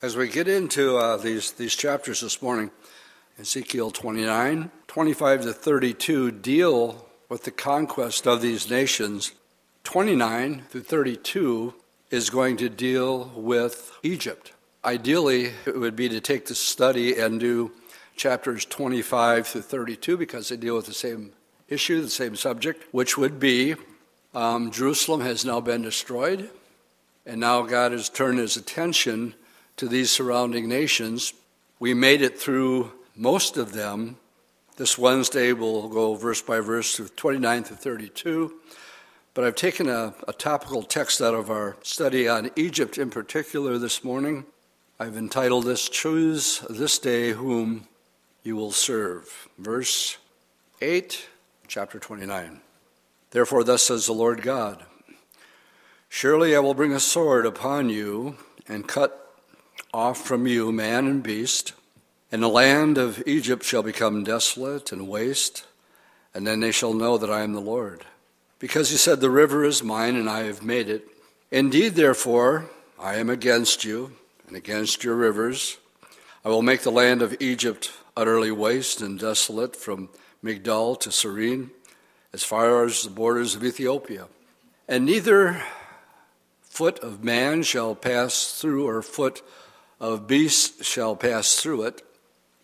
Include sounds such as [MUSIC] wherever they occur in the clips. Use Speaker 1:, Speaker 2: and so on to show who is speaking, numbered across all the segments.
Speaker 1: As we get into uh, these, these chapters this morning, Ezekiel 29, 25 to 32 deal with the conquest of these nations. 29 through 32 is going to deal with Egypt. Ideally, it would be to take the study and do chapters 25 through 32 because they deal with the same issue, the same subject, which would be um, Jerusalem has now been destroyed, and now God has turned his attention to these surrounding nations. We made it through most of them. This Wednesday we'll go verse by verse through 29 to 32. But I've taken a, a, topical text out of our study on Egypt in particular this morning. I've entitled this Choose This Day Whom You Will Serve. Verse 8, chapter 29. Therefore, thus says the Lord God Surely I will bring a sword upon you and cut off from you man and beast, and the land of Egypt shall become desolate and waste, and then they shall know that I am the Lord. Because you said, The river is mine, and I have made it. Indeed, therefore, I am against you, and against your rivers. I will make the land of Egypt utterly waste and desolate from Migdol to Syene, as far as the borders of Ethiopia. And neither foot of man shall pass through, or foot of beasts shall pass through it,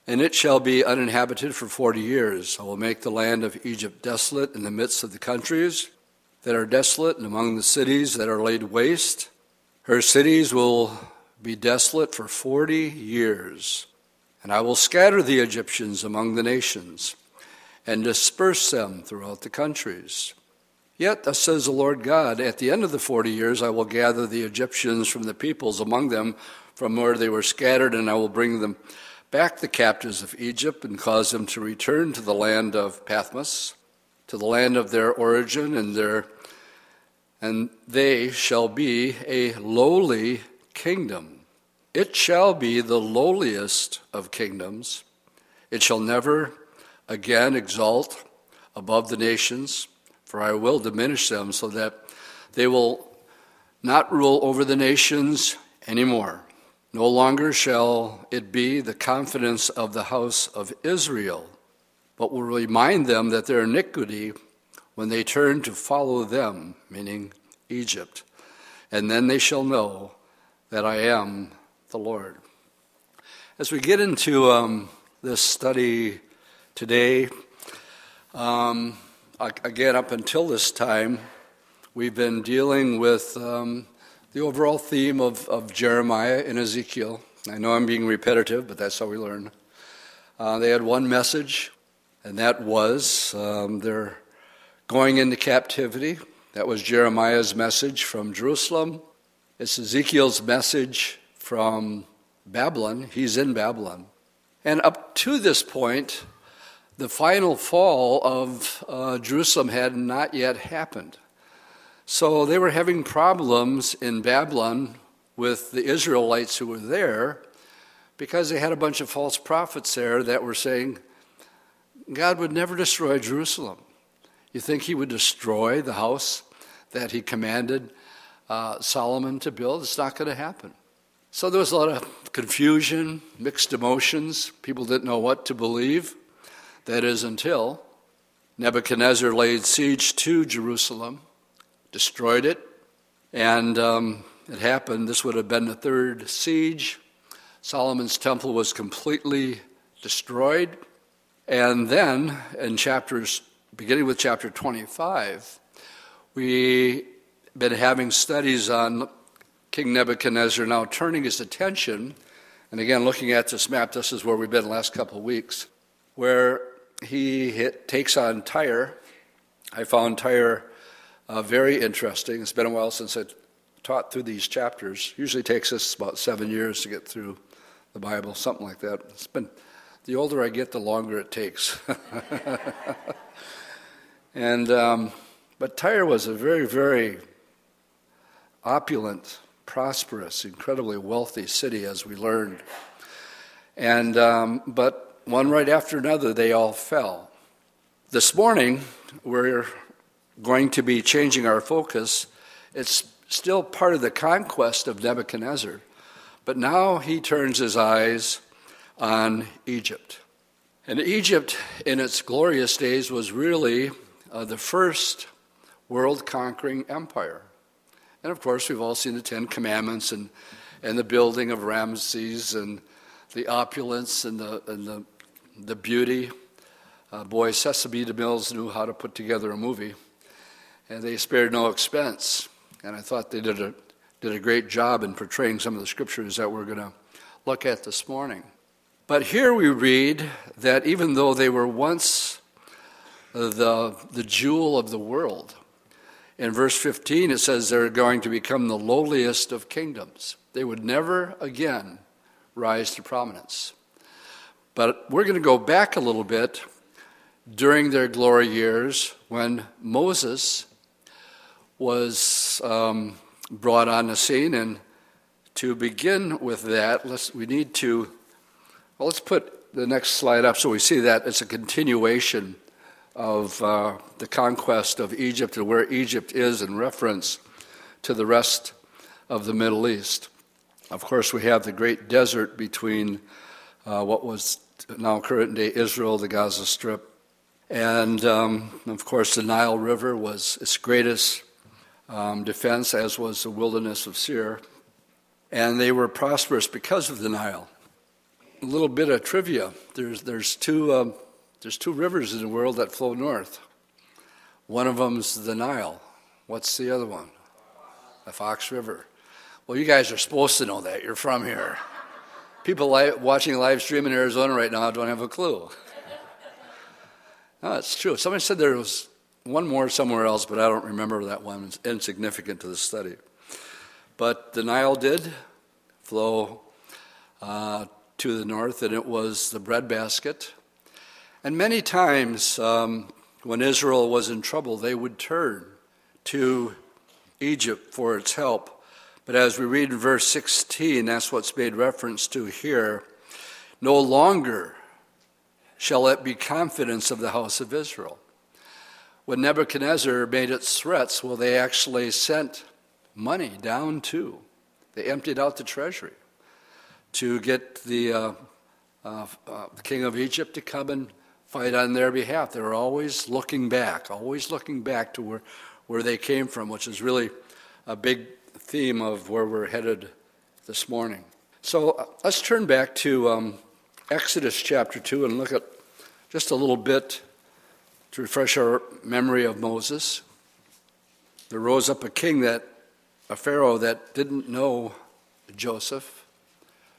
Speaker 1: and it shall be uninhabited for forty years. I will make the land of Egypt desolate in the midst of the countries that are desolate, and among the cities that are laid waste. Her cities will be desolate for forty years. And I will scatter the Egyptians among the nations, and disperse them throughout the countries. Yet, thus says the Lord God, at the end of the forty years I will gather the Egyptians from the peoples among them from where they were scattered, and I will bring them back the captives of Egypt and cause them to return to the land of Pathros, to the land of their origin, and their and they shall be a lowly kingdom. It shall be the lowliest of kingdoms. It shall never again exalt above the nations, for I will diminish them so that they will not rule over the nations anymore. No longer shall it be the confidence of the house of Israel, but will remind them that their iniquity when they turn to follow them, meaning Egypt. And then they shall know that I am the Lord. As we get into um, this study today, um, again, up until this time, we've been dealing with um, the overall theme of, of Jeremiah and Ezekiel. I know I'm being repetitive, but that's how we learn. Uh, they had one message, and that was um, they're going into captivity. That was Jeremiah's message from Jerusalem. It's Ezekiel's message from Babylon. He's in Babylon. And up to this point, the final fall of uh, Jerusalem had not yet happened. So they were having problems in Babylon with the Israelites who were there because they had a bunch of false prophets there that were saying God would never destroy Jerusalem. You think he would destroy the house that he commanded uh, Solomon to build? It's not going to happen. So there was a lot of confusion, mixed emotions. People didn't know what to believe. That is until Nebuchadnezzar laid siege to Jerusalem destroyed it. And um, it happened, this would have been the third siege. Solomon's temple was completely destroyed. And then in chapters, beginning with chapter 25, we've been having studies on King Nebuchadnezzar now turning his attention, and again, looking at this map, this is where we've been the last couple of weeks, where he hit, takes on Tyre. I found Tyre uh, very interesting. It's been a while since I taught through these chapters. Usually takes us about seven years to get through the Bible, something like that. It's been the older I get, the longer it takes. [LAUGHS] and um, but Tyre was a very, very opulent, prosperous, incredibly wealthy city, as we learned. And um, but one right after another, they all fell. This morning, we're going to be changing our focus. It's still part of the conquest of Nebuchadnezzar, But now he turns his eyes on Egypt. And Egypt, in its glorious days, was really uh, the first world conquering empire. And of course, we've all seen the Ten Commandments and, and the building of Ramses and the opulence and the, and the, the beauty. Uh, boy, Cecil B. DeMille knew how to put together a movie, and they spared no expense. And I thought they did a, did a great job in portraying some of the scriptures that we're going to look at this morning. But here we read that even though they were once the, the jewel of the world, in verse 15 it says they're going to become the lowliest of kingdoms. They would never again rise to prominence. But we're going to go back a little bit during their glory years when Moses was um, brought on the scene. And to begin with that, let's, we need to well, let's put the next slide up so we see that it's a continuation of uh, the conquest of Egypt and where Egypt is in reference to the rest of the Middle East. Of course, we have the great desert between uh, what was now current day Israel, the Gaza Strip, and um, of course, the Nile River was its greatest um, defense, as was the wilderness of Seir. And they were prosperous because of the Nile a little bit of trivia. There's, there's, two, um, there's two rivers in the world that flow north. One of them's the Nile. What's the other one? The Fox River. Well, you guys are supposed to know that. You're from here. People li- watching live stream in Arizona right now don't have a clue. [LAUGHS] no, it's true. Somebody said there was one more somewhere else, but I don't remember that one. It's insignificant to the study. But the Nile did flow uh, to the north, and it was the breadbasket. And many times um, when Israel was in trouble, they would turn to Egypt for its help. But as we read in verse 16, that's what's made reference to here. No longer shall it be confidence of the house of Israel. When Nebuchadnezzar made its threats, well, they actually sent money down too. They emptied out the treasury to get the, uh, uh, uh, the king of Egypt to come and fight on their behalf. They were always looking back, always looking back to where, where they came from, which is really a big theme of where we're headed this morning. So uh, let's turn back to um, Exodus chapter 2 and look at just a little bit to refresh our memory of Moses. There rose up a king that, a Pharaoh that didn't know Joseph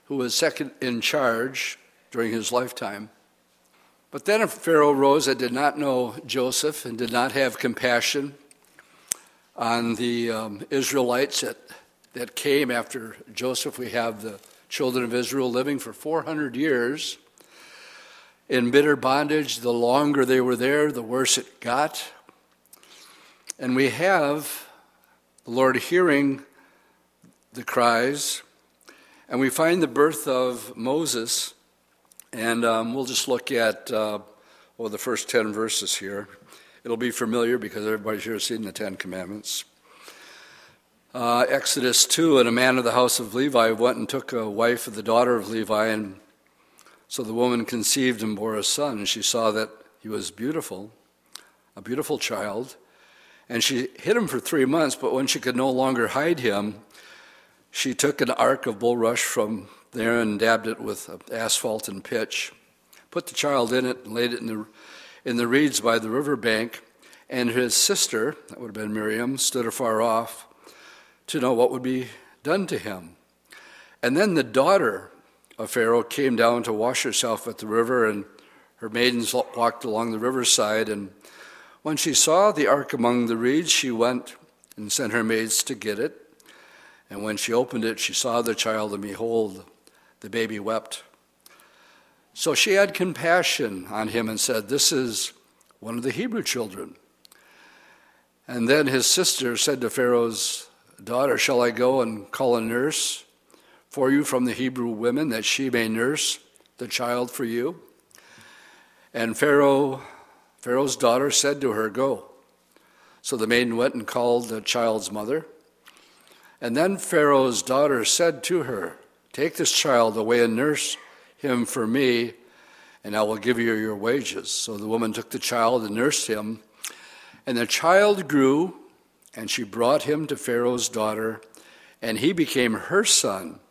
Speaker 1: who was second in charge during his lifetime. But then a Pharaoh rose that did not know Joseph and did not have compassion on the um, Israelites that, that came after Joseph. We have the children of Israel living for 400 years in bitter bondage. The longer they were there, the worse it got. And we have the Lord hearing the cries and we find the birth of Moses, and um, we'll just look at uh, well, the first 10 verses here. It'll be familiar because everybody's here seen the Ten Commandments. Uh, Exodus 2 And a man of the house of Levi went and took a wife of the daughter of Levi, and so the woman conceived and bore a son, she saw that he was beautiful, a beautiful child. And she hid him for three months, but when she could no longer hide him, she took an ark of bulrush from there and dabbed it with asphalt and pitch, put the child in it, and laid it in the, in the reeds by the river bank. And his sister, that would have been Miriam, stood afar off to know what would be done to him. And then the daughter of Pharaoh came down to wash herself at the river, and her maidens walked along the riverside. And when she saw the ark among the reeds, she went and sent her maids to get it. And when she opened it, she saw the child, and behold, the baby wept. So she had compassion on him and said, This is one of the Hebrew children. And then his sister said to Pharaoh's daughter, Shall I go and call a nurse for you from the Hebrew women that she may nurse the child for you? And Pharaoh, Pharaoh's daughter said to her, Go. So the maiden went and called the child's mother. And then Pharaoh's daughter said to her, Take this child away and nurse him for me, and I will give you your wages. So the woman took the child and nursed him. And the child grew, and she brought him to Pharaoh's daughter, and he became her son.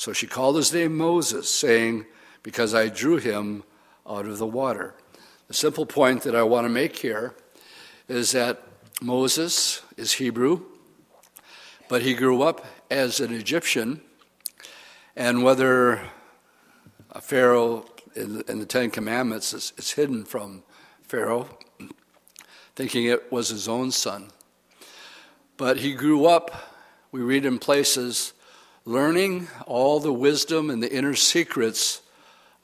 Speaker 1: So she called his name Moses, saying, Because I drew him out of the water. The simple point that I want to make here is that Moses is Hebrew, but he grew up as an Egyptian, and whether a Pharaoh in, the Ten Commandments is, is hidden from Pharaoh, thinking it was his own son. But he grew up, we read in places, learning all the wisdom and the inner secrets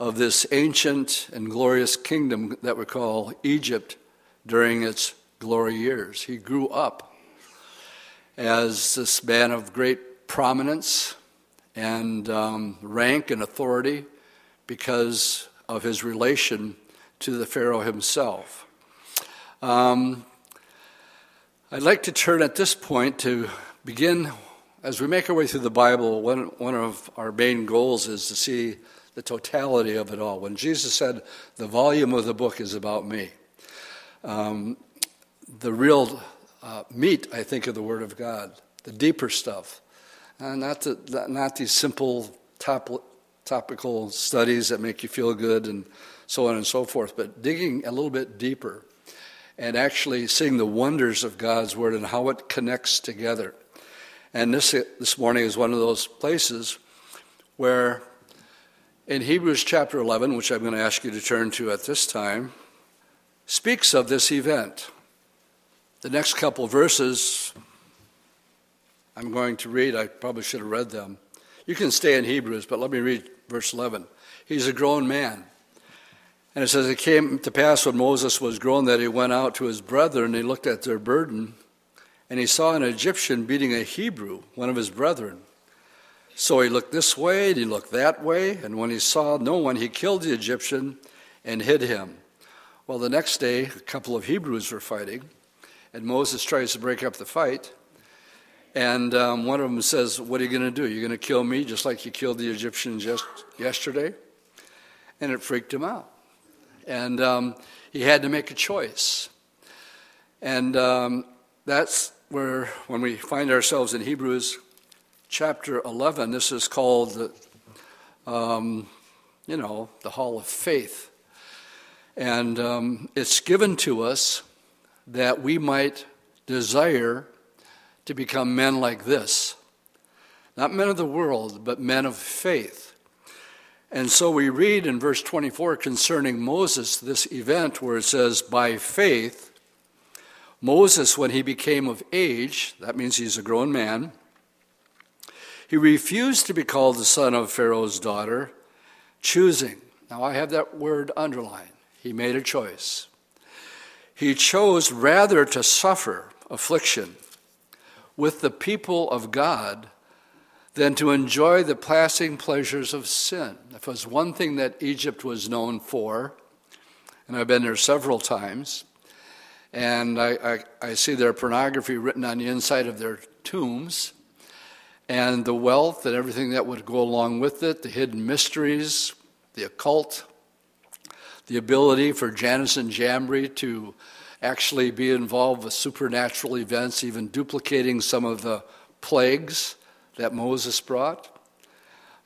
Speaker 1: of this ancient and glorious kingdom that we call Egypt during its glory years. He grew up as this man of great prominence and um, rank and authority because of his relation to the Pharaoh himself. Um, I'd like to turn at this point to begin, as we make our way through the Bible, one, one of our main goals is to see the totality of it all. When Jesus said, The volume of the book is about me, um, the real uh, meat, I think, of the Word of God, the deeper stuff, uh, not, the, not these simple top, topical studies that make you feel good and so on and so forth, but digging a little bit deeper and actually seeing the wonders of God's Word and how it connects together. And this, this morning is one of those places where in Hebrews chapter 11, which I'm going to ask you to turn to at this time, speaks of this event. The next couple verses I'm going to read, I probably should have read them. You can stay in Hebrews, but let me read verse 11. He's a grown man. And it says, It came to pass when Moses was grown that he went out to his brethren, and he looked at their burden, and he saw an Egyptian beating a Hebrew, one of his brethren. So he looked this way and he looked that way, and when he saw no one, he killed the Egyptian and hid him. Well, the next day, a couple of Hebrews were fighting, and Moses tries to break up the fight. And um, one of them says, What are you going to do? You're going to kill me just like you killed the Egyptians just yesterday? And it freaked him out. And um, he had to make a choice. And um, that's where, when we find ourselves in Hebrews chapter 11, this is called, um, you know, the Hall of Faith. And um, it's given to us that we might desire to become men like this. Not men of the world, but men of faith. And so we read in verse 24 concerning Moses this event where it says, By faith, Moses, when he became of age, that means he's a grown man, he refused to be called the son of Pharaoh's daughter, choosing. Now I have that word underlined. He made a choice. He chose rather to suffer affliction with the people of God than to enjoy the passing pleasures of sin. It was one thing that Egypt was known for, and I've been there several times, and I, I, I see their pornography written on the inside of their tombs and the wealth and everything that would go along with it, the hidden mysteries, the occult, the ability for Jannes and Jambres to actually be involved with supernatural events, even duplicating some of the plagues that Moses brought.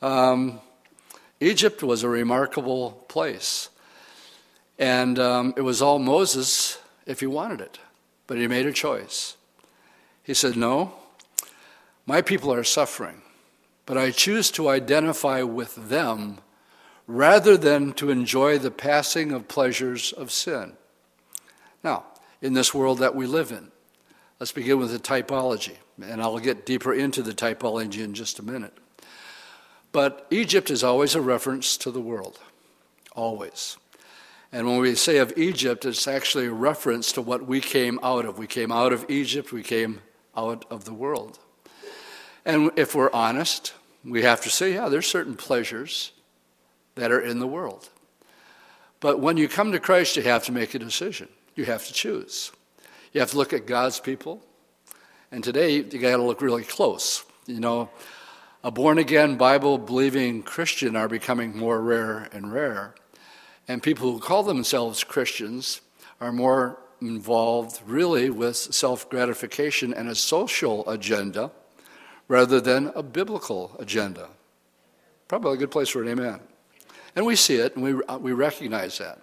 Speaker 1: Um, Egypt was a remarkable place. And um, it was all Moses if he wanted it, but he made a choice. He said, No, my people are suffering, but I choose to identify with them rather than to enjoy the passing of pleasures of sin. Now, in this world that we live in, let's begin with the typology, and I'll get deeper into the typology in just a minute. But Egypt is always a reference to the world, always. And when we say of Egypt, it's actually a reference to what we came out of. We came out of Egypt, we came out of the world. And if we're honest, we have to say, yeah, there's certain pleasures that are in the world. But when you come to Christ, you have to make a decision. You have to choose. You have to look at God's people. And today, you got to look really close. You know, a born again, Bible believing Christian are becoming more rare and rare. And people who call themselves Christians are more involved really with self gratification and a social agenda rather than a biblical agenda. Probably a good place for an amen. And we see it and we, uh, we recognize that.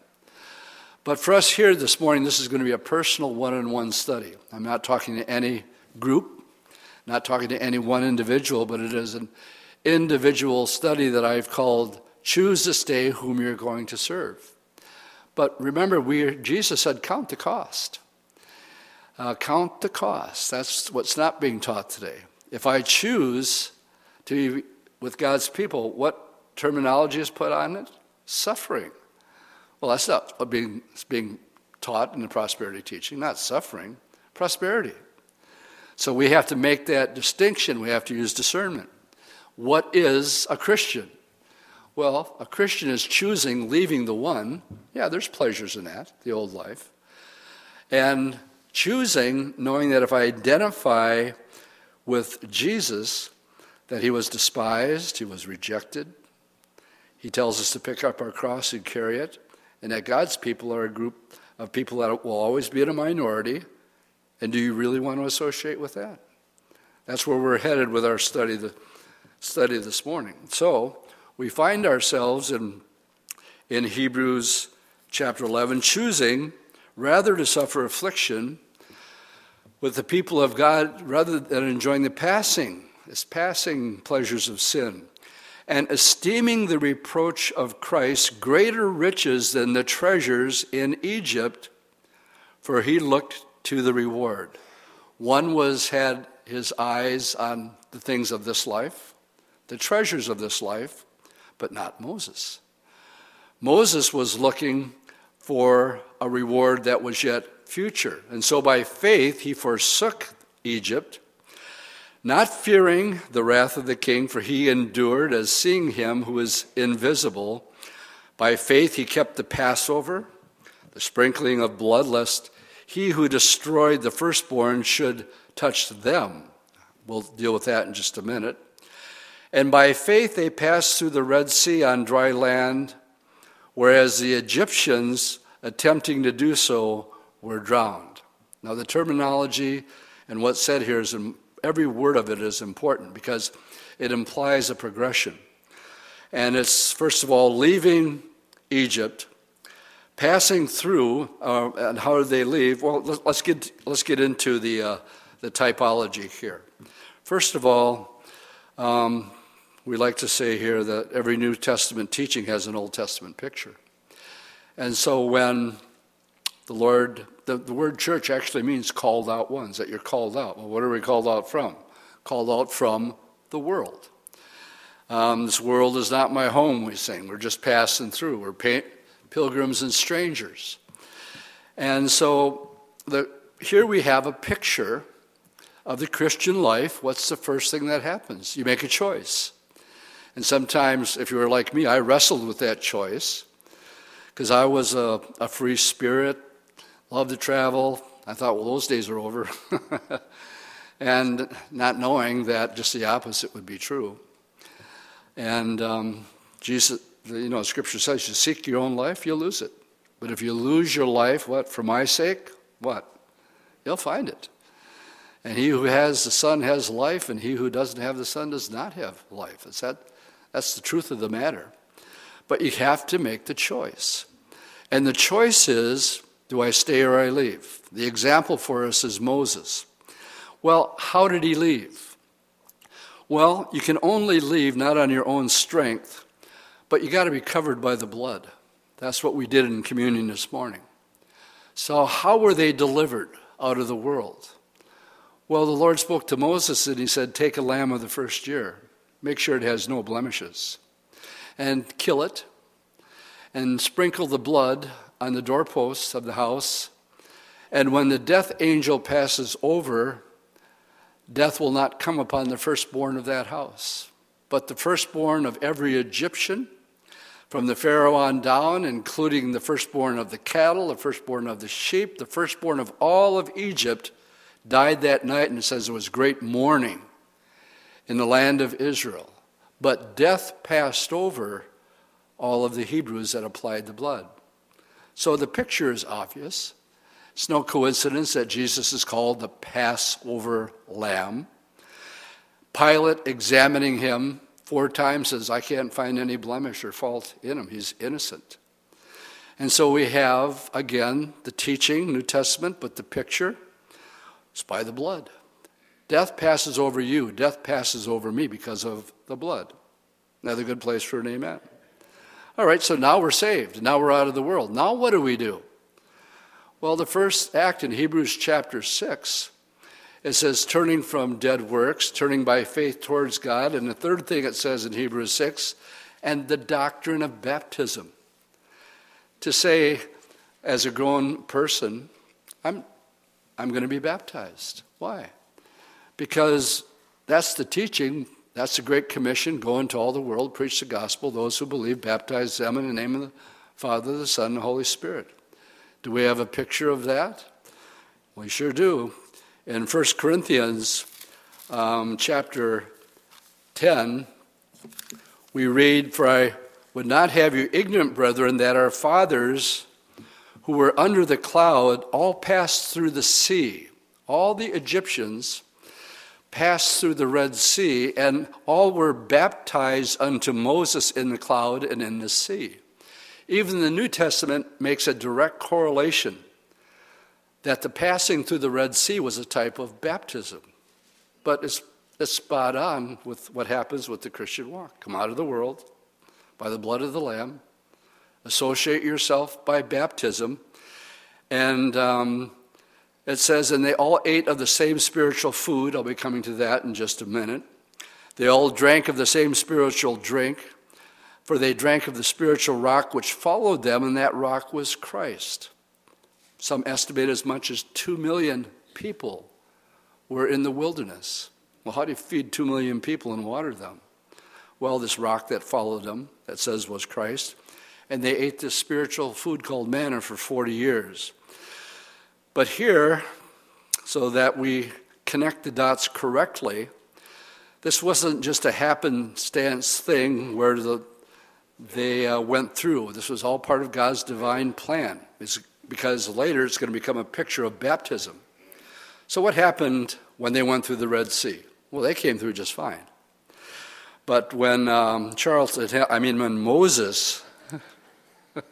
Speaker 1: But for us here this morning, this is going to be a personal one on one study. I'm not talking to any group, not talking to any one individual, but it is an individual study that I've called Choose this day whom you're going to serve. But remember, we, Jesus said, Count the cost. Uh, count the cost. That's what's not being taught today. If I choose to be with God's people, what terminology is put on it? Suffering. Well, that's not being, being taught in the prosperity teaching, not suffering, prosperity. So we have to make that distinction. We have to use discernment. What is a Christian? Well, a Christian is choosing leaving the one. Yeah, there's pleasures in that, the old life. And choosing, knowing that if I identify with Jesus, that he was despised, he was rejected. He tells us to pick up our cross and carry it and that God's people are a group of people that will always be in a minority. And do you really want to associate with that? That's where we're headed with our study, the study this morning. So we find ourselves in, in Hebrews chapter 11, choosing rather to suffer affliction with the people of God rather than enjoying the passing, this passing pleasures of sin and esteeming the reproach of Christ greater riches than the treasures in Egypt, for he looked to the reward. One was had his eyes on the things of this life, the treasures of this life, but not Moses. Moses was looking for a reward that was yet future. And so by faith he forsook Egypt not fearing the wrath of the king, for he endured as seeing him who is invisible. By faith he kept the Passover, the sprinkling of blood, lest he who destroyed the firstborn should touch them. We'll deal with that in just a minute. And by faith they passed through the Red Sea on dry land, whereas the Egyptians, attempting to do so, were drowned. Now, the terminology and what's said here is every word of it is important because it implies a progression. And it's, first of all, leaving Egypt, passing through, uh, and how did they leave? Well, let's get, let's get into the, uh, the typology here. First of all, um, we like to say here that every New Testament teaching has an Old Testament picture. And so when the Lord the, the word church actually means called out ones, that you're called out. Well, what are we called out from? Called out from the world. Um, this world is not my home, we sing. We're just passing through. We're pa- pilgrims and strangers. And so the, here we have a picture of the Christian life. What's the first thing that happens? You make a choice. And sometimes, if you were like me, I wrestled with that choice because I was a, a free spirit loved to travel. I thought, well, those days are over. [LAUGHS] and not knowing that just the opposite would be true. And um, Jesus, you know, Scripture says, you seek your own life, you'll lose it. But if you lose your life, what, for my sake, what? You'll find it. And he who has the Son has life, and he who doesn't have the Son does not have life. It's that, that's the truth of the matter. But you have to make the choice. And the choice is do I stay or I leave? The example for us is Moses. Well, how did he leave? Well, you can only leave not on your own strength, but you got to be covered by the blood. That's what we did in communion this morning. So, how were they delivered out of the world? Well, the Lord spoke to Moses and he said, Take a lamb of the first year, make sure it has no blemishes, and kill it, and sprinkle the blood on the doorposts of the house. And when the death angel passes over, death will not come upon the firstborn of that house. But the firstborn of every Egyptian, from the Pharaoh on down, including the firstborn of the cattle, the firstborn of the sheep, the firstborn of all of Egypt, died that night, and it says it was great mourning in the land of Israel. But death passed over all of the Hebrews that applied the blood. So the picture is obvious. It's no coincidence that Jesus is called the Passover Lamb. Pilate, examining him four times, says, I can't find any blemish or fault in him. He's innocent. And so we have, again, the teaching, New Testament, but the picture is by the blood. Death passes over you, death passes over me because of the blood. Another good place for an amen. All right, so now we're saved. Now we're out of the world. Now what do we do? Well, the first act in Hebrews chapter 6, it says turning from dead works, turning by faith towards God. And the third thing it says in Hebrews 6, and the doctrine of baptism. To say, as a grown person, I'm, I'm going to be baptized. Why? Because that's the teaching, that's the Great Commission go into all the world, preach the gospel. Those who believe, baptize them in the name of the Father, the Son, and the Holy Spirit. Do we have a picture of that? We sure do. In 1 Corinthians um, chapter 10, we read, For I would not have you ignorant, brethren, that our fathers who were under the cloud all passed through the sea. All the Egyptians passed through the Red Sea, and all were baptized unto Moses in the cloud and in the sea. Even the New Testament makes a direct correlation that the passing through the Red Sea was a type of baptism. But it's, it's spot on with what happens with the Christian walk. Come out of the world by the blood of the Lamb, associate yourself by baptism, and um, it says, and they all ate of the same spiritual food. I'll be coming to that in just a minute. They all drank of the same spiritual drink, for they drank of the spiritual rock which followed them, and that rock was Christ. Some estimate as much as two million people were in the wilderness. Well, how do you feed two million people and water them? Well, this rock that followed them, that says was Christ, and they ate this spiritual food called manna for 40 years. But here, so that we connect the dots correctly, this wasn't just a happenstance thing where the, they uh, went through. This was all part of God's divine plan, it's because later it's going to become a picture of baptism. So, what happened when they went through the Red Sea? Well, they came through just fine. But when um, Charles, I mean, when Moses [LAUGHS]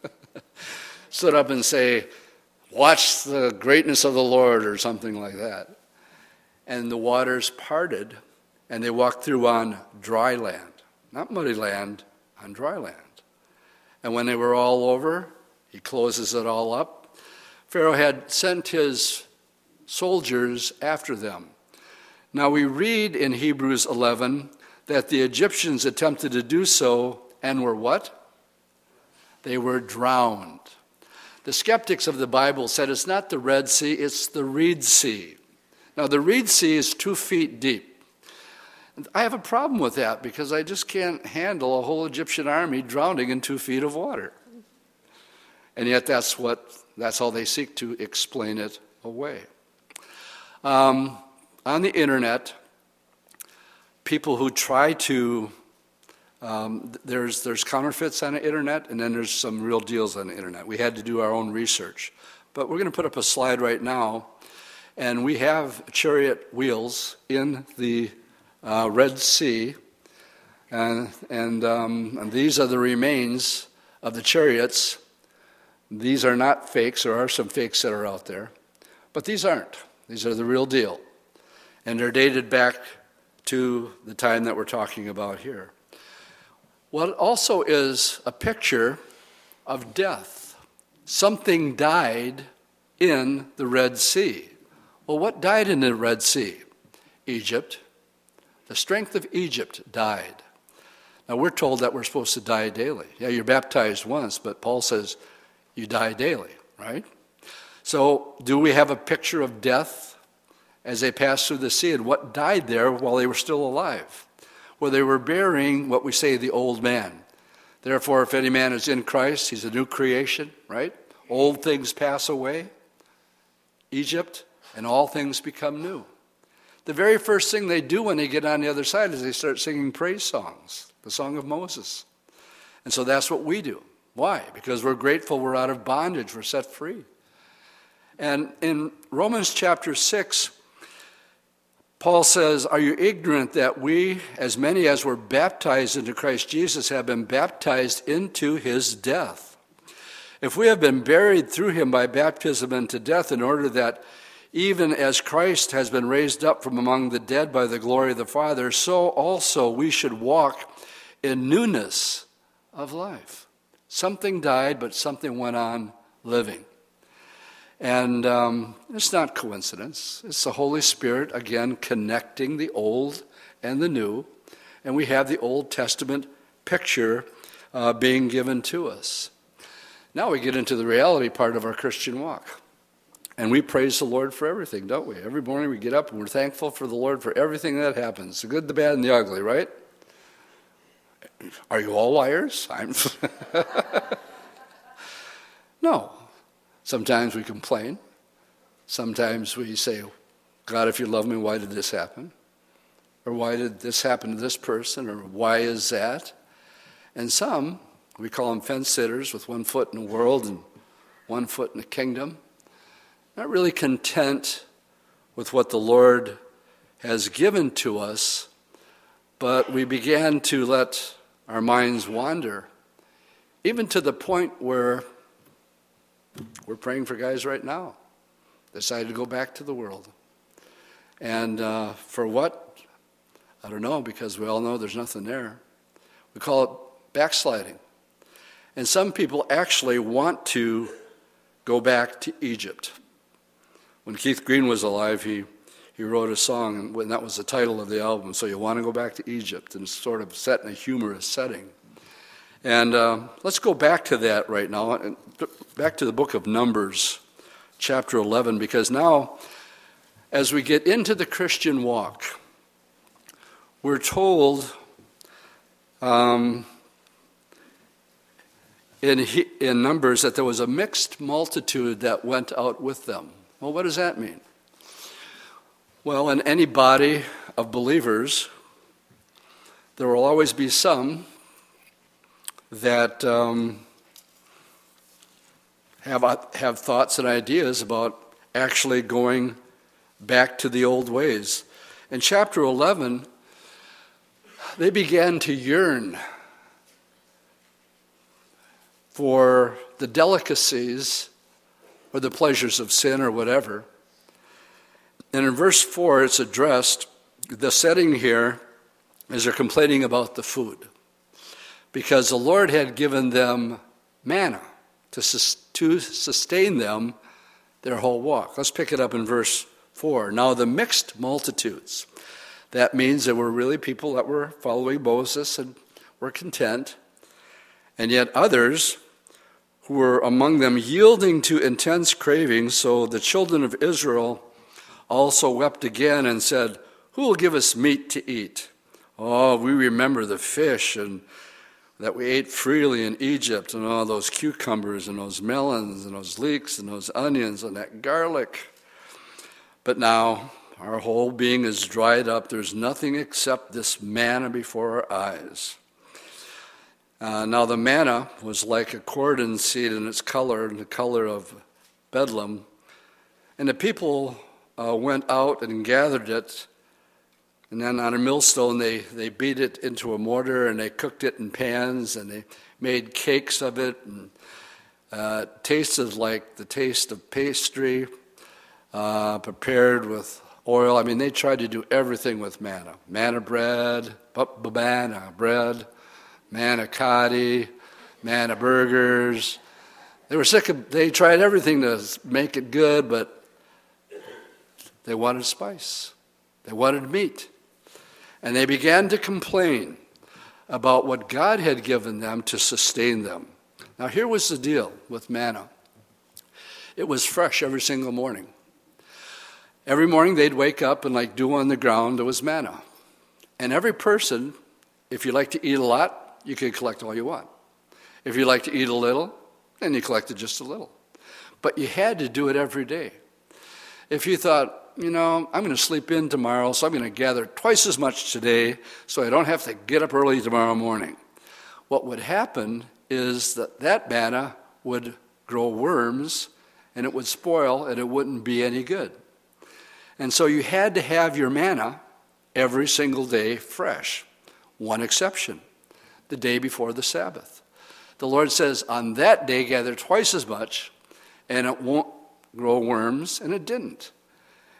Speaker 1: stood up and say, Watch the greatness of the Lord, or something like that. And the waters parted, and they walked through on dry land. Not muddy land, on dry land. And when they were all over, he closes it all up. Pharaoh had sent his soldiers after them. Now we read in Hebrews 11 that the Egyptians attempted to do so and were what? They were drowned. The skeptics of the Bible said it's not the Red Sea, it's the Reed Sea. Now, the Reed Sea is two feet deep. I have a problem with that because I just can't handle a whole Egyptian army drowning in two feet of water. And yet, that's what that's how they seek to explain it away. Um, on the internet, people who try to um, there's, there's counterfeits on the internet, and then there's some real deals on the internet. We had to do our own research. But we're going to put up a slide right now, and we have chariot wheels in the uh, Red Sea, and, and, um, and these are the remains of the chariots. These are not fakes, there are some fakes that are out there, but these aren't. These are the real deal. And they're dated back to the time that we're talking about here. Well, it also is a picture of death. Something died in the Red Sea. Well, what died in the Red Sea? Egypt. The strength of Egypt died. Now, we're told that we're supposed to die daily. Yeah, you're baptized once, but Paul says you die daily, right? So, do we have a picture of death as they passed through the sea and what died there while they were still alive? Where they were burying what we say the old man. Therefore, if any man is in Christ, he's a new creation, right? Old things pass away, Egypt, and all things become new. the very first thing they do when they get on the other side is they start singing praise songs, the song of Moses. And so that's what we do. Why? Because we're grateful we're out of bondage, we're set free. And in Romans chapter 6, Paul says, Are you ignorant that we, as many as were baptized into Christ Jesus, have been baptized into his death? If we have been buried through him by baptism into death, in order that even as Christ has been raised up from among the dead by the glory of the Father, so also we should walk in newness of life. Something died, but something went on living. And um, it's not coincidence. It's the Holy Spirit, again, connecting the old and the new. And we have the Old Testament picture uh, being given to us. Now we get into the reality part of our Christian walk. And we praise the Lord for everything, don't we? Every morning we get up and we're thankful for the Lord for everything that happens the good, the bad, and the ugly, right? Are you all liars? I'm. [LAUGHS] no. Sometimes we complain. Sometimes we say, God, if you love me, why did this happen? Or why did this happen to this person? Or why is that? And some, we call them fence sitters with one foot in the world and one foot in the kingdom not really content with what the Lord has given to us, but we began to let our minds wander, even to the point where we're praying for guys right now, decided to go back to the world. And uh, for what? I don't know, because we all know there's nothing there. We call it backsliding. And some people actually want to go back to Egypt. When Keith Green was alive, he, he wrote a song, and that was the title of the album. So you want to go back to Egypt, and sort of set in a humorous setting. And uh, let's go back to that right now, and back to the book of Numbers, chapter 11, because now, as we get into the Christian walk, we're told um, in, in Numbers that there was a mixed multitude that went out with them. Well, what does that mean? Well, in any body of believers, there will always be some that um, have, have thoughts and ideas about actually going back to the old ways. In chapter 11, they began to yearn for the delicacies or the pleasures of sin or whatever. And in verse 4, it's addressed, the setting here is they're complaining about the food. Because the Lord had given them manna to, to sustain them their whole walk. Let's pick it up in verse 4. Now, the mixed multitudes. That means there were really people that were following Moses and were content. And yet others who were among them yielding to intense craving. So the children of Israel also wept again and said, Who will give us meat to eat? Oh, we remember the fish and that we ate freely in Egypt and all those cucumbers and those melons and those leeks and those onions and that garlic. But now our whole being is dried up. There's nothing except this manna before our eyes. Uh, now, the manna was like a coriander seed in its color, in the color of bdellium. And the people uh, went out and gathered it. And then on a millstone, they, they beat it into a mortar and they cooked it in pans and they made cakes of it. And uh, tasted like the taste of pastry uh, prepared with oil. I mean, they tried to do everything with manna manna bread, manna bread manicotti, manna burgers. They were sick of, they tried everything to make it good, but they wanted spice. They wanted meat. And they began to complain about what God had given them to sustain them. Now, here was the deal with manna it was fresh every single morning. Every morning they'd wake up and, like dew on the ground, there was manna. And every person, if you like to eat a lot, you could collect all you want. If you like to eat a little, then you collected just a little. But you had to do it every day. If you thought, you know, I'm going to sleep in tomorrow, so I'm going to gather twice as much today so I don't have to get up early tomorrow morning. What would happen is that that manna would grow worms and it would spoil and it wouldn't be any good. And so you had to have your manna every single day fresh. One exception the day before the Sabbath. The Lord says, On that day, gather twice as much, and it won't grow worms, and it didn't.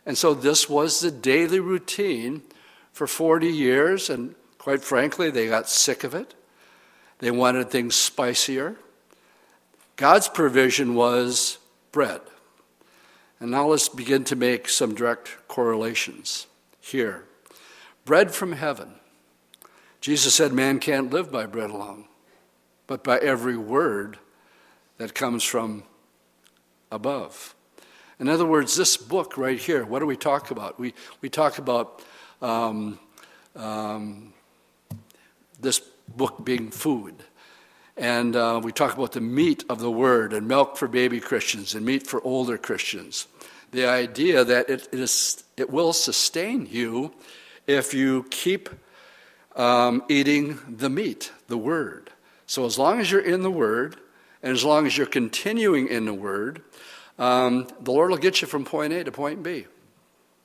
Speaker 1: And so this was the daily routine for 40 years, and quite frankly, they got sick of it. They wanted things spicier. God's provision was bread. And now let's begin to make some direct correlations here. Bread from heaven. Jesus said, Man can't live by bread alone, but by every word that comes from above. In other words, this book right here, what do we talk about? We, we talk about um, um, this book being food. And uh, we talk about the meat of the word and milk for baby Christians and meat for older Christians. The idea that it, it, is, it will sustain you if you keep um, eating the meat, the word. So as long as you're in the word, and as long as you're continuing in the word, um, the Lord will get you from point A to point B.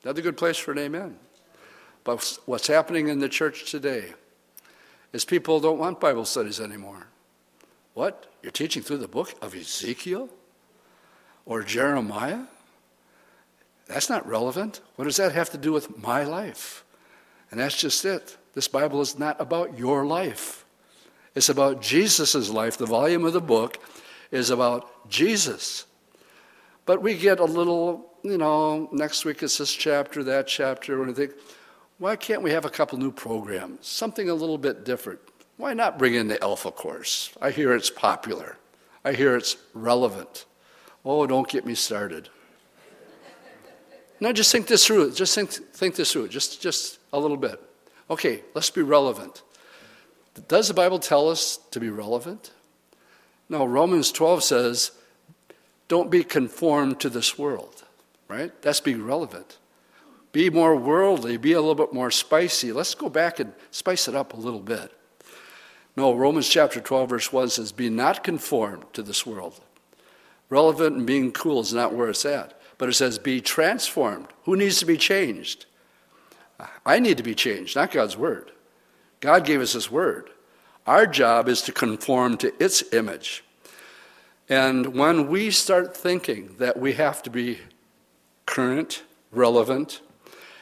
Speaker 1: Another good place for an amen. But what's happening in the church today is people don't want Bible studies anymore. What? You're teaching through the book of Ezekiel or Jeremiah? That's not relevant. What does that have to do with my life? And that's just it. This Bible is not about your life, it's about Jesus' life. The volume of the book is about Jesus. But we get a little, you know, next week it's this chapter, that chapter, and we think, why can't we have a couple new programs? Something a little bit different. Why not bring in the Alpha course? I hear it's popular. I hear it's relevant. Oh, don't get me started. Now, just think this through. Just think, think this through. Just, just a little bit. Okay, let's be relevant. Does the Bible tell us to be relevant? No, Romans 12 says, don't be conformed to this world, right? That's being relevant. Be more worldly, be a little bit more spicy. Let's go back and spice it up a little bit. No, Romans chapter 12, verse 1 says, Be not conformed to this world. Relevant and being cool is not where it's at. But it says, Be transformed. Who needs to be changed? I need to be changed, not God's word. God gave us His word. Our job is to conform to its image. And when we start thinking that we have to be current, relevant,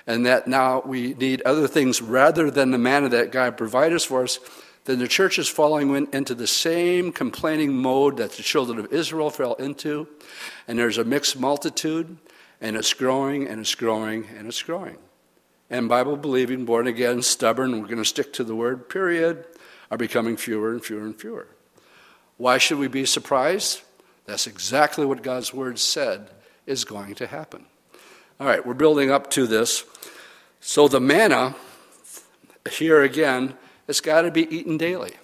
Speaker 1: and that now we need other things rather than the manna that God provided us for us, then the church is falling into the same complaining mode that the children of Israel fell into. And there's a mixed multitude, and it's growing, and it's growing, and it's growing. And Bible believing, born again, stubborn, we're going to stick to the word, period, are becoming fewer and fewer and fewer. Why should we be surprised? That's exactly what God's word said is going to happen. All right, we're building up to this. So the manna, here again, it's got to be eaten daily.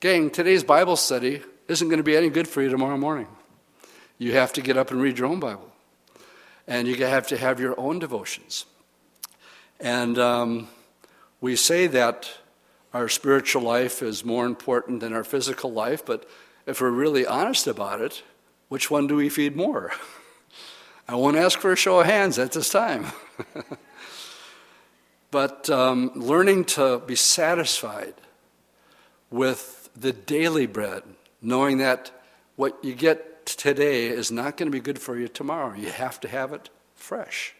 Speaker 1: Gang, today's Bible study isn't going to be any good for you tomorrow morning. You have to get up and read your own Bible. And you have to have your own devotions. And um, we say that our spiritual life is more important than our physical life, but if we're really honest about it, which one do we feed more? [LAUGHS] I won't ask for a show of hands at this time. [LAUGHS] But um, learning to be satisfied with the daily bread, knowing that what you get today is not going to be good for you tomorrow. You have to have it fresh.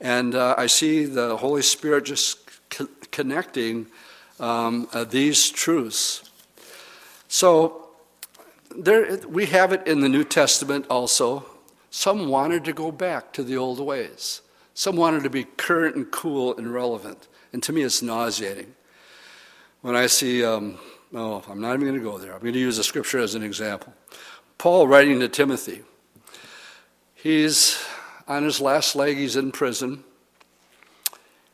Speaker 1: And uh, I see the Holy Spirit just co- connecting um, uh, these truths. So there, we have it in the New Testament also. Some wanted to go back to the old ways. Some wanted to be current and cool and relevant. And to me, it's nauseating. When I see, um, oh, I'm not even going to go there. I'm going to use a scripture as an example. Paul writing to Timothy. He's on his last leg, he's in prison.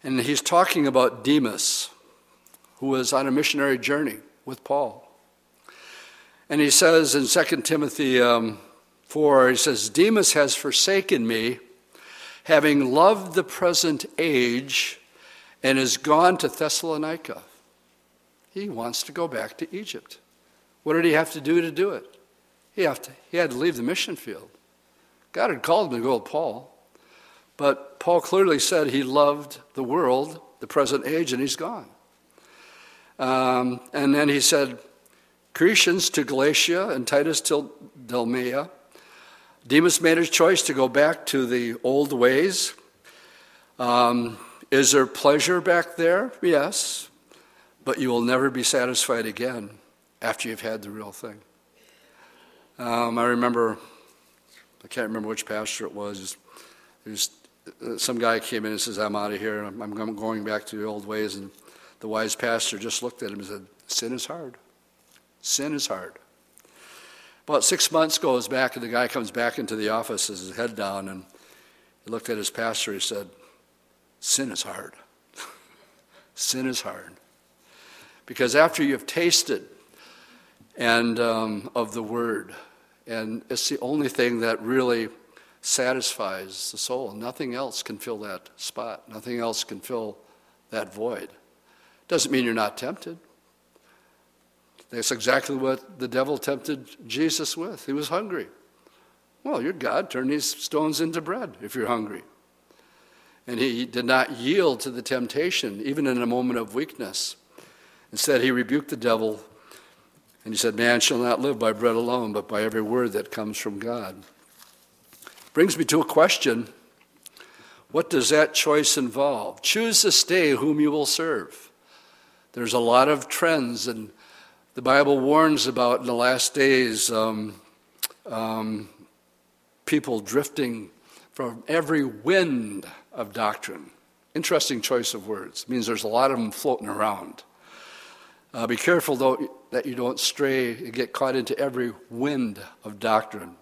Speaker 1: And he's talking about Demas, who was on a missionary journey with Paul. And he says in 2 Timothy um, 4, he says, Demas has forsaken me having loved the present age, and is gone to Thessalonica. He wants to go back to Egypt. What did he have to do to do it? He, to, he had to leave the mission field. God had called him to go with Paul. But Paul clearly said he loved the world, the present age, and he's gone. Um, and then he said, Crescens to Galatia and Titus to Dalmatia. Demas made his choice to go back to the old ways. Um, is there pleasure back there? Yes. But you will never be satisfied again after you've had the real thing. Um, I remember, I can't remember which pastor it was. There's uh, some guy came in and says, I'm out of here. I'm, I'm going back to the old ways. And the wise pastor just looked at him and said, Sin is hard. Sin is hard. About six months goes back, and the guy comes back into the office with his head down, and he looked at his pastor. He said, Sin is hard. [LAUGHS] Sin is hard. Because after you've tasted and um, of the word, and it's the only thing that really satisfies the soul. Nothing else can fill that spot. Nothing else can fill that void. Doesn't mean you're not tempted. That's exactly what the devil tempted Jesus with. He was hungry. Well, you're God. Turn these stones into bread if you're hungry. And he did not yield to the temptation, even in a moment of weakness. Instead, he rebuked the devil and he said, Man shall not live by bread alone, but by every word that comes from God. Brings me to a question What does that choice involve? Choose this day whom you will serve. There's a lot of trends, and the Bible warns about in the last days um, um, people drifting from every wind of doctrine. Interesting choice of words. It means there's a lot of them floating around. Uh, be careful, though, that you don't stray and get caught into every wind of doctrine.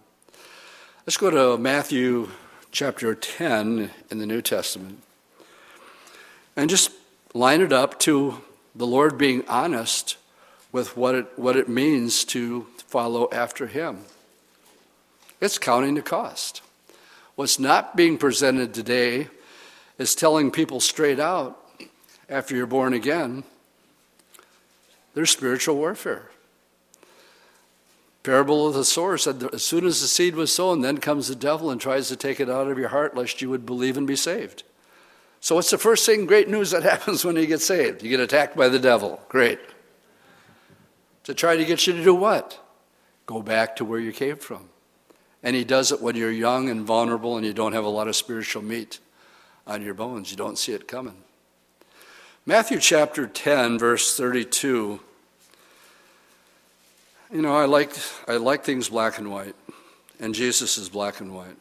Speaker 1: Let's go to Matthew chapter 10 in the New Testament and just line it up to the Lord being honest with what it, what it means to follow after Him. It's counting the cost. What's not being presented today is telling people straight out after you're born again there's spiritual warfare. Parable of the sower said, as soon as the seed was sown, then comes the devil and tries to take it out of your heart, lest you would believe and be saved. So, what's the first thing, great news that [LAUGHS] happens when you get saved? You get attacked by the devil. Great. To try to get you to do what? Go back to where you came from. And he does it when you're young and vulnerable and you don't have a lot of spiritual meat on your bones. You don't see it coming. Matthew chapter 10, verse 32. You know, I like, I like things black and white, and Jesus is black and white.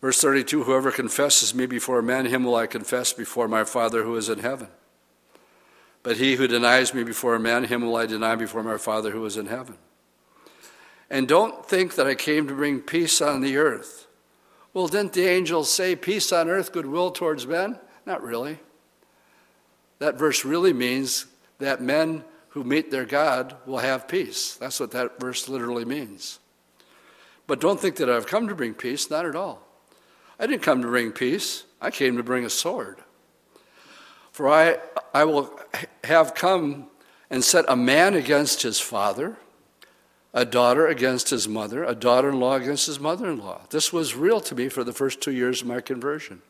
Speaker 1: Verse 32 Whoever confesses me before men, him will I confess before my Father who is in heaven. But he who denies me before men, him will I deny before my Father who is in heaven. And don't think that I came to bring peace on the earth. Well, didn't the angels say peace on earth, goodwill towards men? Not really. That verse really means that men who meet their God will have peace. That's what that verse literally means. But don't think that I've come to bring peace, not at all. I didn't come to bring peace, I came to bring a sword. For I, I will have come and set a man against his father, a daughter against his mother, a daughter in law against his mother in law. This was real to me for the first two years of my conversion.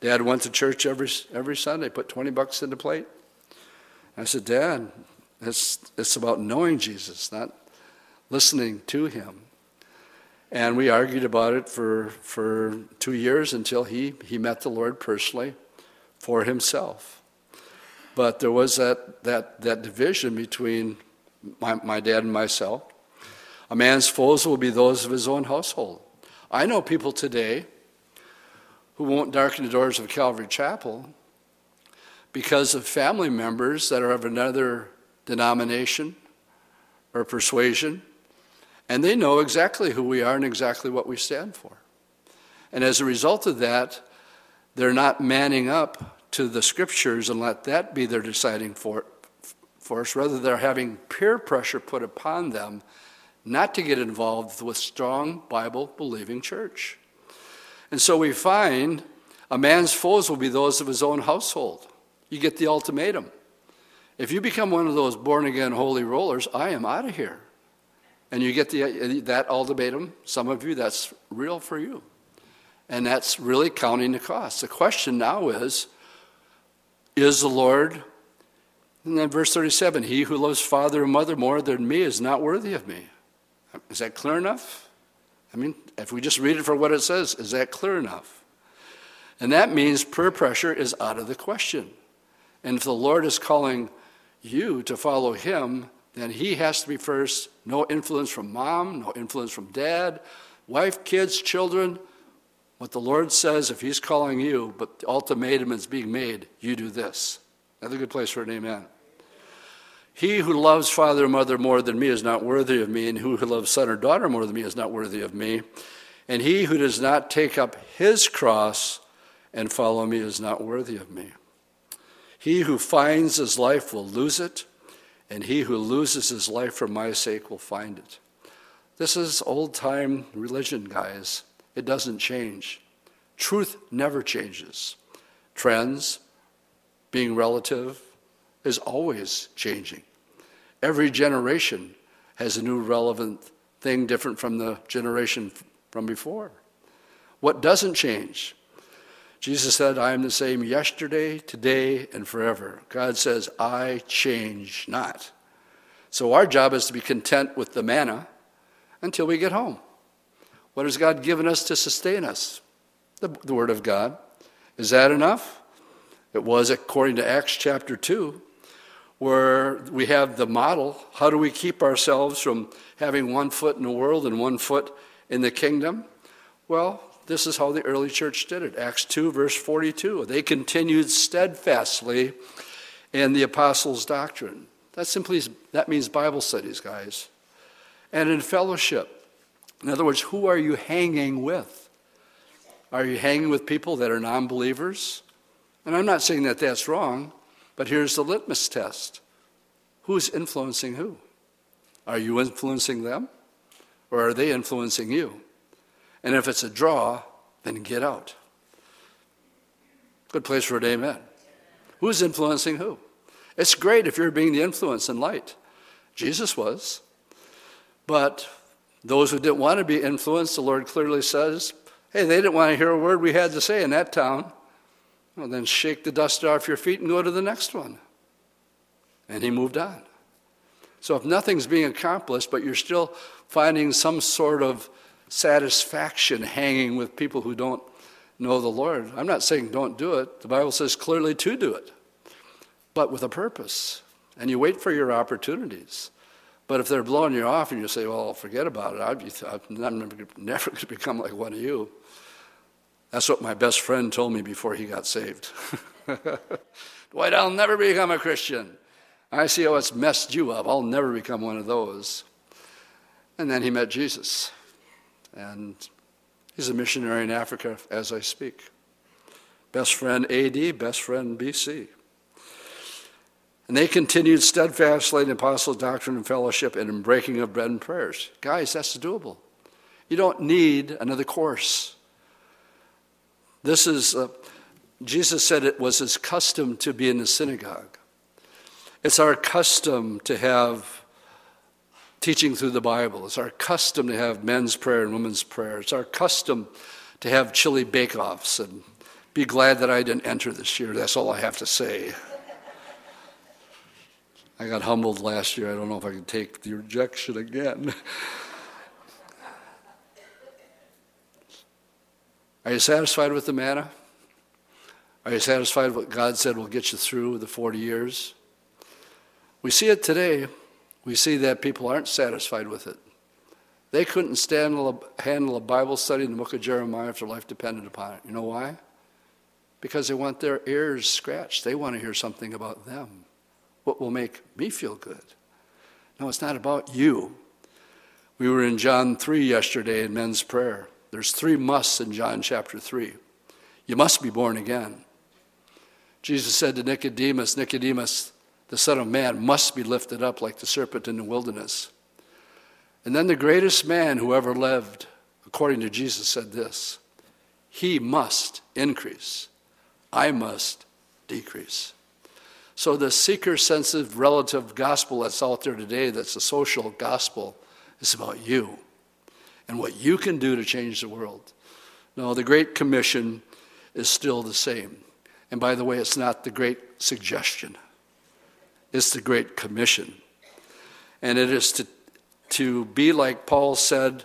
Speaker 1: Dad went to church every, every Sunday, put 20 bucks in the plate. I said, Dad, it's, it's about knowing Jesus, not listening to him. And we argued about it for, for two years until he, he met the Lord personally for himself. But there was that, that, that division between my, my dad and myself. A man's foes will be those of his own household. I know people today who won't darken the doors of Calvary Chapel because of family members that are of another denomination or persuasion, and they know exactly who we are and exactly what we stand for. And as a result of that, they're not manning up to the scriptures and let that be their deciding force. Rather, they're having peer pressure put upon them not to get involved with strong Bible believing church. And so we find a man's foes will be those of his own household. You get the ultimatum. If you become one of those born again holy rollers, I am out of here. And you get the, that ultimatum. Some of you, that's real for you. And that's really counting the cost. The question now is Is the Lord, and then verse 37, he who loves father and mother more than me is not worthy of me? Is that clear enough? I mean, if we just read it for what it says, is that clear enough? And that means peer pressure is out of the question. And if the Lord is calling you to follow him, then he has to be first. No influence from mom, no influence from dad, wife, kids, children. What the Lord says, if he's calling you, but the ultimatum is being made, you do this. Another good place for an amen. He who loves father or mother more than me is not worthy of me, and who loves son or daughter more than me is not worthy of me. And he who does not take up his cross and follow me is not worthy of me. He who finds his life will lose it, and he who loses his life for my sake will find it. This is old time religion, guys. It doesn't change. Truth never changes. Trends, being relative, is always changing. Every generation has a new relevant thing different from the generation from before. What doesn't change? Jesus said, I am the same yesterday, today, and forever. God says, I change not. So our job is to be content with the manna until we get home. What has God given us to sustain us? The, the Word of God. Is that enough? It was according to Acts chapter 2 where we have the model. How do we keep ourselves from having one foot in the world and one foot in the kingdom? Well, this is how the early church did it. Acts 2, verse 42. They continued steadfastly in the apostles' doctrine. That simply that means Bible studies, guys. And in fellowship. In other words, who are you hanging with? Are you hanging with people that are non believers? And I'm not saying that that's wrong. But here's the litmus test who's influencing who? Are you influencing them? Or are they influencing you? And if it's a draw, then get out. Good place for an amen. Who's influencing who? It's great if you're being the influence and light. Jesus was. But those who didn't want to be influenced, the Lord clearly says, hey, they didn't want to hear a word we had to say in that town. Well, then shake the dust off your feet and go to the next one. And he moved on. So if nothing's being accomplished, but you're still finding some sort of satisfaction hanging with people who don't know the Lord, I'm not saying don't do it. The Bible says clearly to do it, but with a purpose. And you wait for your opportunities. But if they're blowing you off and you say, well, forget about it, I'd be, I'm never, never going to become like one of you, that's what my best friend told me before he got saved. [LAUGHS] Dwight, I'll never become a Christian. I see how it's messed you up. I'll never become one of those. And then he met Jesus. And he's a missionary in Africa as I speak. Best friend AD, best friend BC. And they continued steadfastly in apostles' doctrine and fellowship and in breaking of bread and prayers. Guys, that's doable. You don't need another course. This is, uh, Jesus said it was his custom to be in the synagogue. It's our custom to have teaching through the Bible. It's our custom to have men's prayer and women's prayer. It's our custom to have chili bake-offs and be glad that I didn't enter this year. That's all I have to say. I got humbled last year. I don't know if I can take the rejection again. Are you satisfied with the manna? Are you satisfied with what God said will get you through the 40 years? We see it today. We see that people aren't satisfied with it. They couldn't stand, handle a Bible study in the book of Jeremiah if their life depended upon it. You know why? Because they want their ears scratched. They want to hear something about them. What will make me feel good? No, it's not about you. We were in John 3 yesterday in men's prayer. There's three musts in John chapter 3. You must be born again. Jesus said to Nicodemus, Nicodemus, the Son of Man must be lifted up like the serpent in the wilderness. And then the greatest man who ever lived, according to Jesus, said this He must increase. I must decrease. So, the seeker sensitive relative gospel that's out there today, that's a social gospel, is about you and what you can do to change the world. No, the Great Commission is still the same. And by the way, it's not the Great Suggestion, it's the Great Commission. And it is to, to be like Paul said,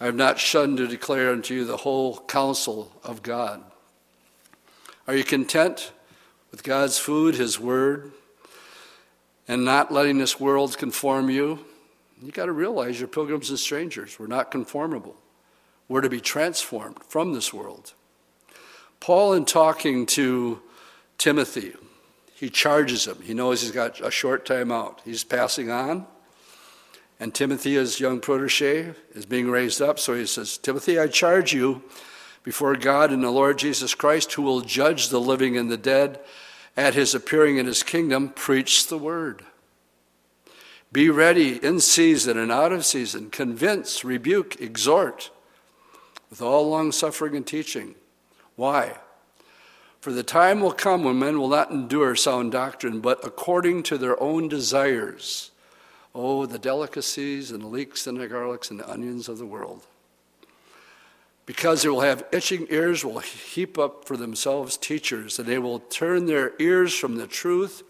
Speaker 1: I have not shunned to declare unto you the whole counsel of God. Are you content with God's food, His Word, and not letting this world conform you? You got to realize you're pilgrims and strangers. We're not conformable. We're to be transformed from this world. Paul, in talking to Timothy, he charges him. He knows he's got a short time out. He's passing on. And Timothy, his young protege, is being raised up. So he says, Timothy, I charge you before God and the Lord Jesus Christ, who will judge the living and the dead at his appearing in his kingdom, preach the word. Be ready in season and out of season, convince, rebuke, exhort with all long suffering and teaching. Why? For the time will come when men will not endure sound doctrine, but according to their own desires Oh, the delicacies and the leeks and the garlics and the onions of the world. Because they will have itching ears, will heap up for themselves teachers, and they will turn their ears from the truth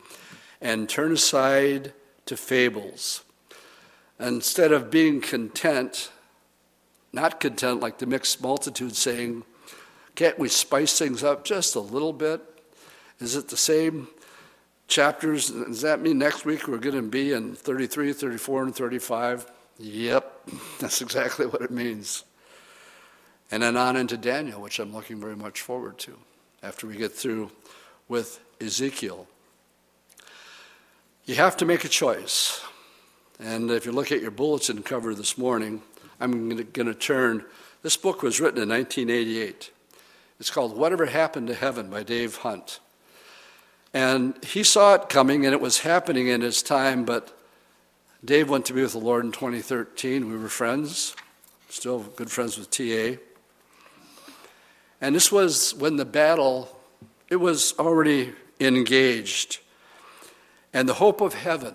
Speaker 1: and turn aside to fables. Instead of being content, not content like the mixed multitude saying, Can't we spice things up just a little bit? Is it the same chapters. Does that mean next week we're going to be in 33, 34, and 35? Yep, [LAUGHS] that's exactly what it means. And then on into Daniel, which I'm looking very much forward to after we get through with Ezekiel. You have to make a choice. And if you look at your bulletin cover this morning, I'm going to turn. This book was written in 1988. It's called Whatever Happened to Heaven by Dave Hunt. And he saw it coming, and it was happening in his time, but Dave went to be with the Lord in 2013. We were friends, still good friends with TA. And this was when the battle, it was already engaged. And the hope of heaven,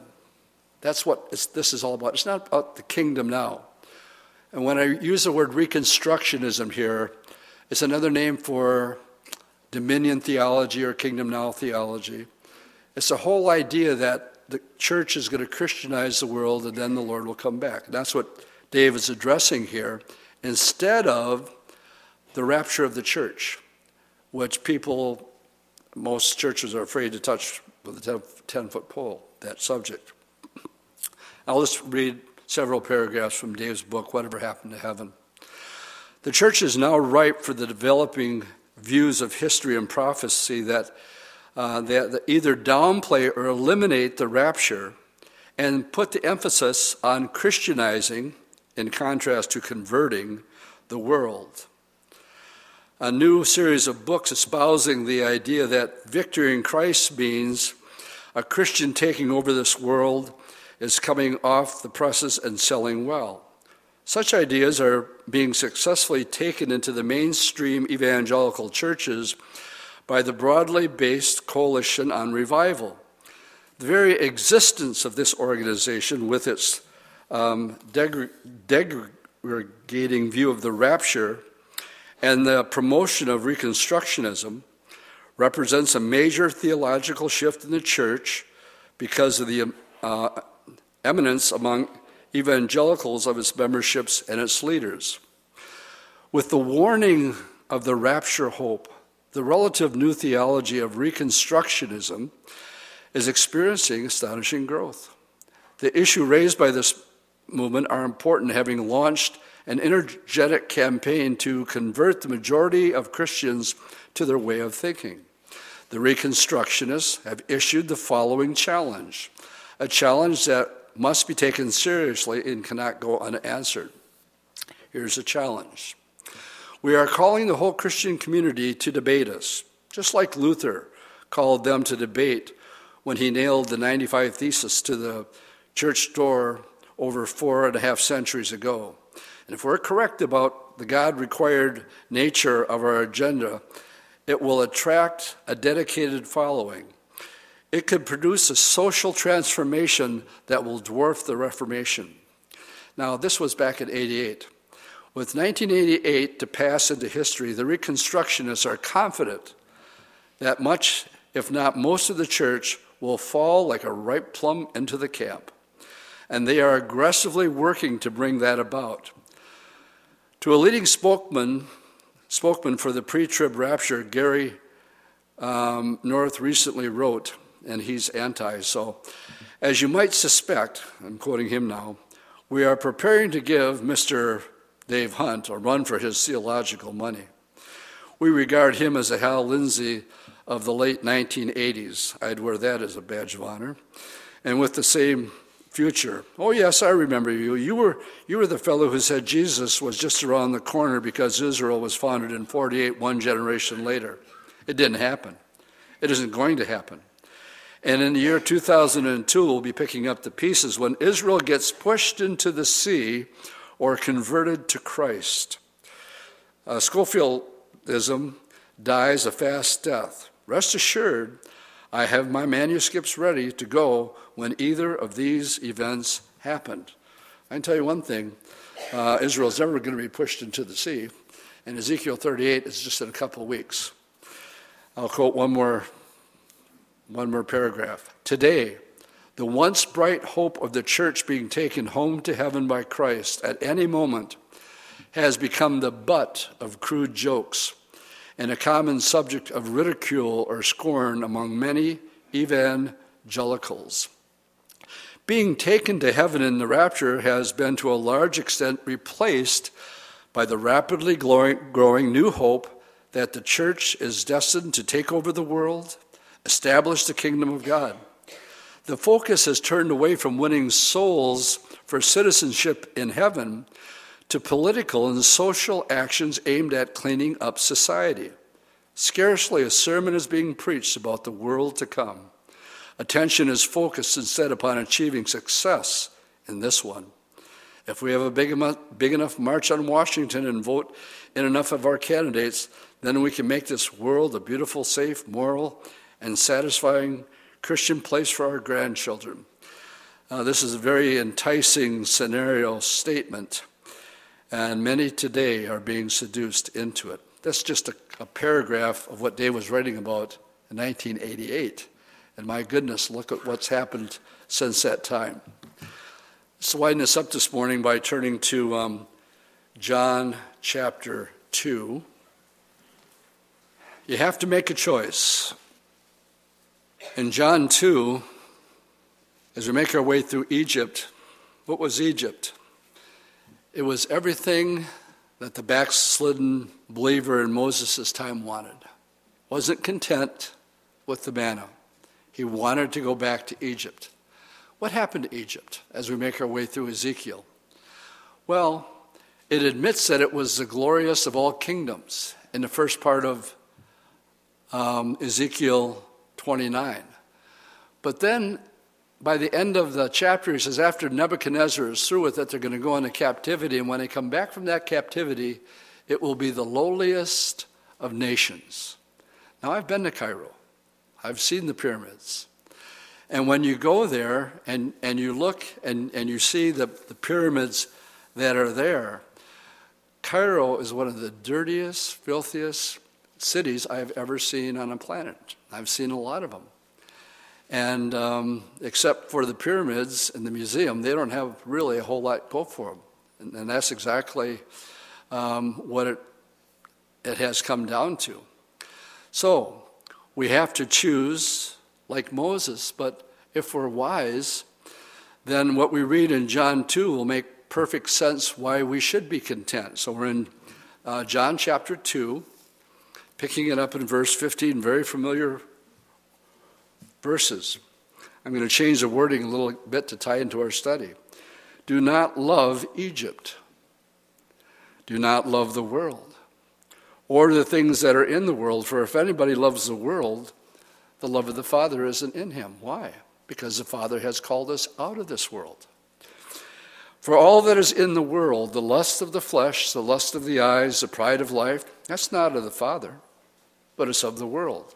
Speaker 1: that's what this is all about. It's not about the kingdom now. And when I use the word reconstructionism here, it's another name for dominion theology or kingdom now theology. It's the whole idea that the church is going to Christianize the world and then the Lord will come back. that's what Dave is addressing here, instead of the rapture of the church, which people, most churches are afraid to touch with a 10 foot pole, that subject. I'll just read several paragraphs from Dave's book, Whatever Happened to Heaven. The church is now ripe for the developing views of history and prophecy that, uh, that either downplay or eliminate the rapture and put the emphasis on Christianizing in contrast to converting the world. A new series of books espousing the idea that victory in Christ means a Christian taking over this world is coming off the presses and selling well. Such ideas are being successfully taken into the mainstream evangelical churches by the broadly based Coalition on Revival. The very existence of this organization, with its um, degrading view of the rapture and the promotion of Reconstructionism, represents a major theological shift in the church because of the uh, eminence among evangelicals of its memberships and its leaders. With the warning of the rapture hope, the relative new theology of Reconstructionism is experiencing astonishing growth. The issue raised by this movement are important, having launched an energetic campaign to convert the majority of Christians to their way of thinking. The Reconstructionists have issued the following challenge a challenge that must be taken seriously and cannot go unanswered. Here's a challenge. We are calling the whole Christian community to debate us, just like Luther called them to debate when he nailed the 95 Theses to the church door over four and a half centuries ago. And if we're correct about the God required nature of our agenda, it will attract a dedicated following. It could produce a social transformation that will dwarf the Reformation. Now, this was back in 88. With 1988 to pass into history, the Reconstructionists are confident that much, if not most, of the church will fall like a ripe plum into the camp. And they are aggressively working to bring that about. To a leading spokesman, spokesman for the pre trib rapture, Gary um, North recently wrote, and he's anti. So, as you might suspect, I'm quoting him now, we are preparing to give Mr. Dave Hunt a run for his theological money. We regard him as a Hal Lindsey of the late 1980s. I'd wear that as a badge of honor. And with the same future. Oh, yes, I remember you. You were, you were the fellow who said Jesus was just around the corner because Israel was founded in 48, one generation later. It didn't happen. It isn't going to happen. And in the year 2002, we'll be picking up the pieces when Israel gets pushed into the sea or converted to Christ. Uh, Scofieldism dies a fast death. Rest assured, I have my manuscripts ready to go when either of these events happened. I can tell you one thing uh, Israel's never going to be pushed into the sea, and Ezekiel 38 is just in a couple of weeks. I'll quote one more one more paragraph. Today, the once bright hope of the church being taken home to heaven by Christ at any moment has become the butt of crude jokes and a common subject of ridicule or scorn among many evangelicals. Being taken to heaven in the rapture has been to a large extent replaced by the rapidly growing new hope that the church is destined to take over the world establish the kingdom of God. The focus has turned away from winning souls for citizenship in heaven to political and social actions aimed at cleaning up society. Scarcely a sermon is being preached about the world to come. Attention is focused instead upon achieving success in this one. If we have a big, enough, big enough march on Washington and vote in enough of our candidates, then we can make this world a beautiful, safe, moral, and satisfying Christian place for our grandchildren. Uh, this is a very enticing scenario statement, and many today are being seduced into it. That's just a, a paragraph of what Dave was writing about in 1988. And my goodness, look at what's happened since that time. Let's widen this up this morning by turning to um, John chapter 2. You have to make a choice. In John 2, as we make our way through Egypt, what was Egypt? It was everything that the backslidden believer in Moses' time wanted. Wasn't content with the manna. He wanted to go back to Egypt. What happened to Egypt as we make our way through Ezekiel? Well, it admits that it was the glorious of all kingdoms in the first part of um, Ezekiel 29. But then by the end of the chapter, he says, after Nebuchadnezzar is through with it, they're going to go into captivity. And when they come back from that captivity, it will be the lowliest of nations. Now, I've been to Cairo, I've seen the pyramids. And when you go there and, and you look and, and you see the, the pyramids that are there, Cairo is one of the dirtiest, filthiest cities I've ever seen on a planet. I've seen a lot of them. And um, except for the pyramids and the museum, they don't have really a whole lot go for them. And, and that's exactly um, what it, it has come down to. So we have to choose like Moses, but if we're wise, then what we read in John 2 will make perfect sense why we should be content. So we're in uh, John chapter 2, picking it up in verse 15, very familiar verses. I'm going to change the wording a little bit to tie into our study. Do not love Egypt. Do not love the world or the things that are in the world. For if anybody loves the world, the love of the Father isn't in him. Why? Because the Father has called us out of this world. For all that is in the world, the lust of the flesh, the lust of the eyes, the pride of life, that's not of the Father, but it's of the world.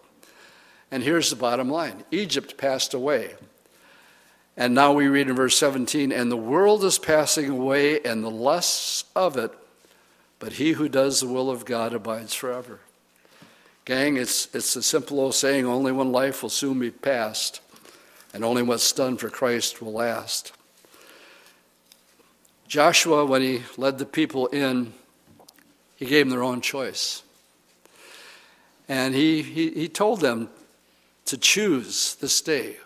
Speaker 1: And here's the bottom line Egypt passed away. And now we read in verse 17, and the world is passing away and the lusts of it, but he who does the will of God abides forever. Gang, it's, it's a simple old saying only one life will soon be past, and only what's done for Christ will last. Joshua, when he led the people in, he gave them their own choice. And he, he, he told them to choose this day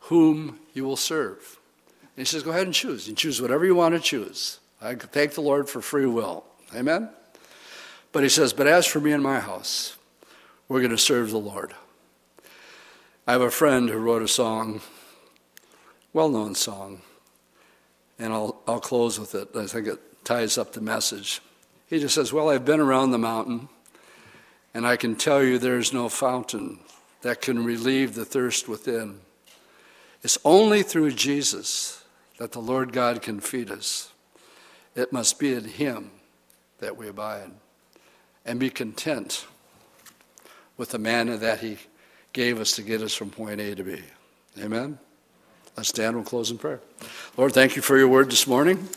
Speaker 1: whom you will serve. And he says, Go ahead and choose. You choose whatever you want to choose. I thank the Lord for free will. Amen? But he says, But as for me and my house, we're going to serve the Lord. I have a friend who wrote a song, well known song and I'll, I'll close with it. I think it ties up the message. He just says, Well, I've been around the mountain, and I can tell you there's no fountain that can relieve the thirst within. It's only through Jesus that the Lord God can feed us. It must be in Him that we abide and be content with the manna that He gave us to get us from point A to B. Amen? Let's stand and close in prayer. Lord, thank you for your word this morning.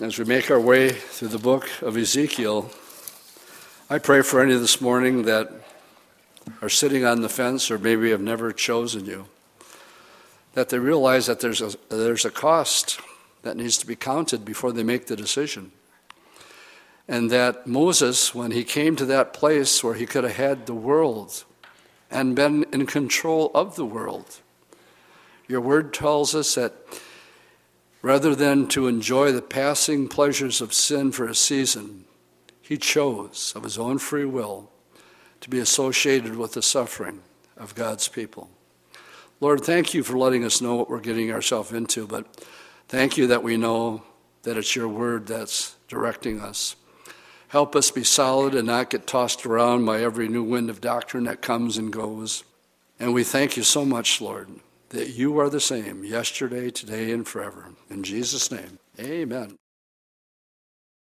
Speaker 1: As we make our way through the book of Ezekiel, I pray for any of this morning that are sitting on the fence or maybe have never chosen you, that they realize that there's a, there's a cost that needs to be counted before they make the decision. And that Moses, when he came to that place where he could have had the world and been in control of the world, your word tells us that rather than to enjoy the passing pleasures of sin for a season, he chose of his own free will to be associated with the suffering of God's people. Lord, thank you for letting us know what we're getting ourselves into, but thank you that we know that it's your word that's directing us. Help us be solid and not get tossed around by every new wind of doctrine that comes and goes. And we thank you so much, Lord, that you are the same yesterday, today, and forever. In Jesus' name, amen.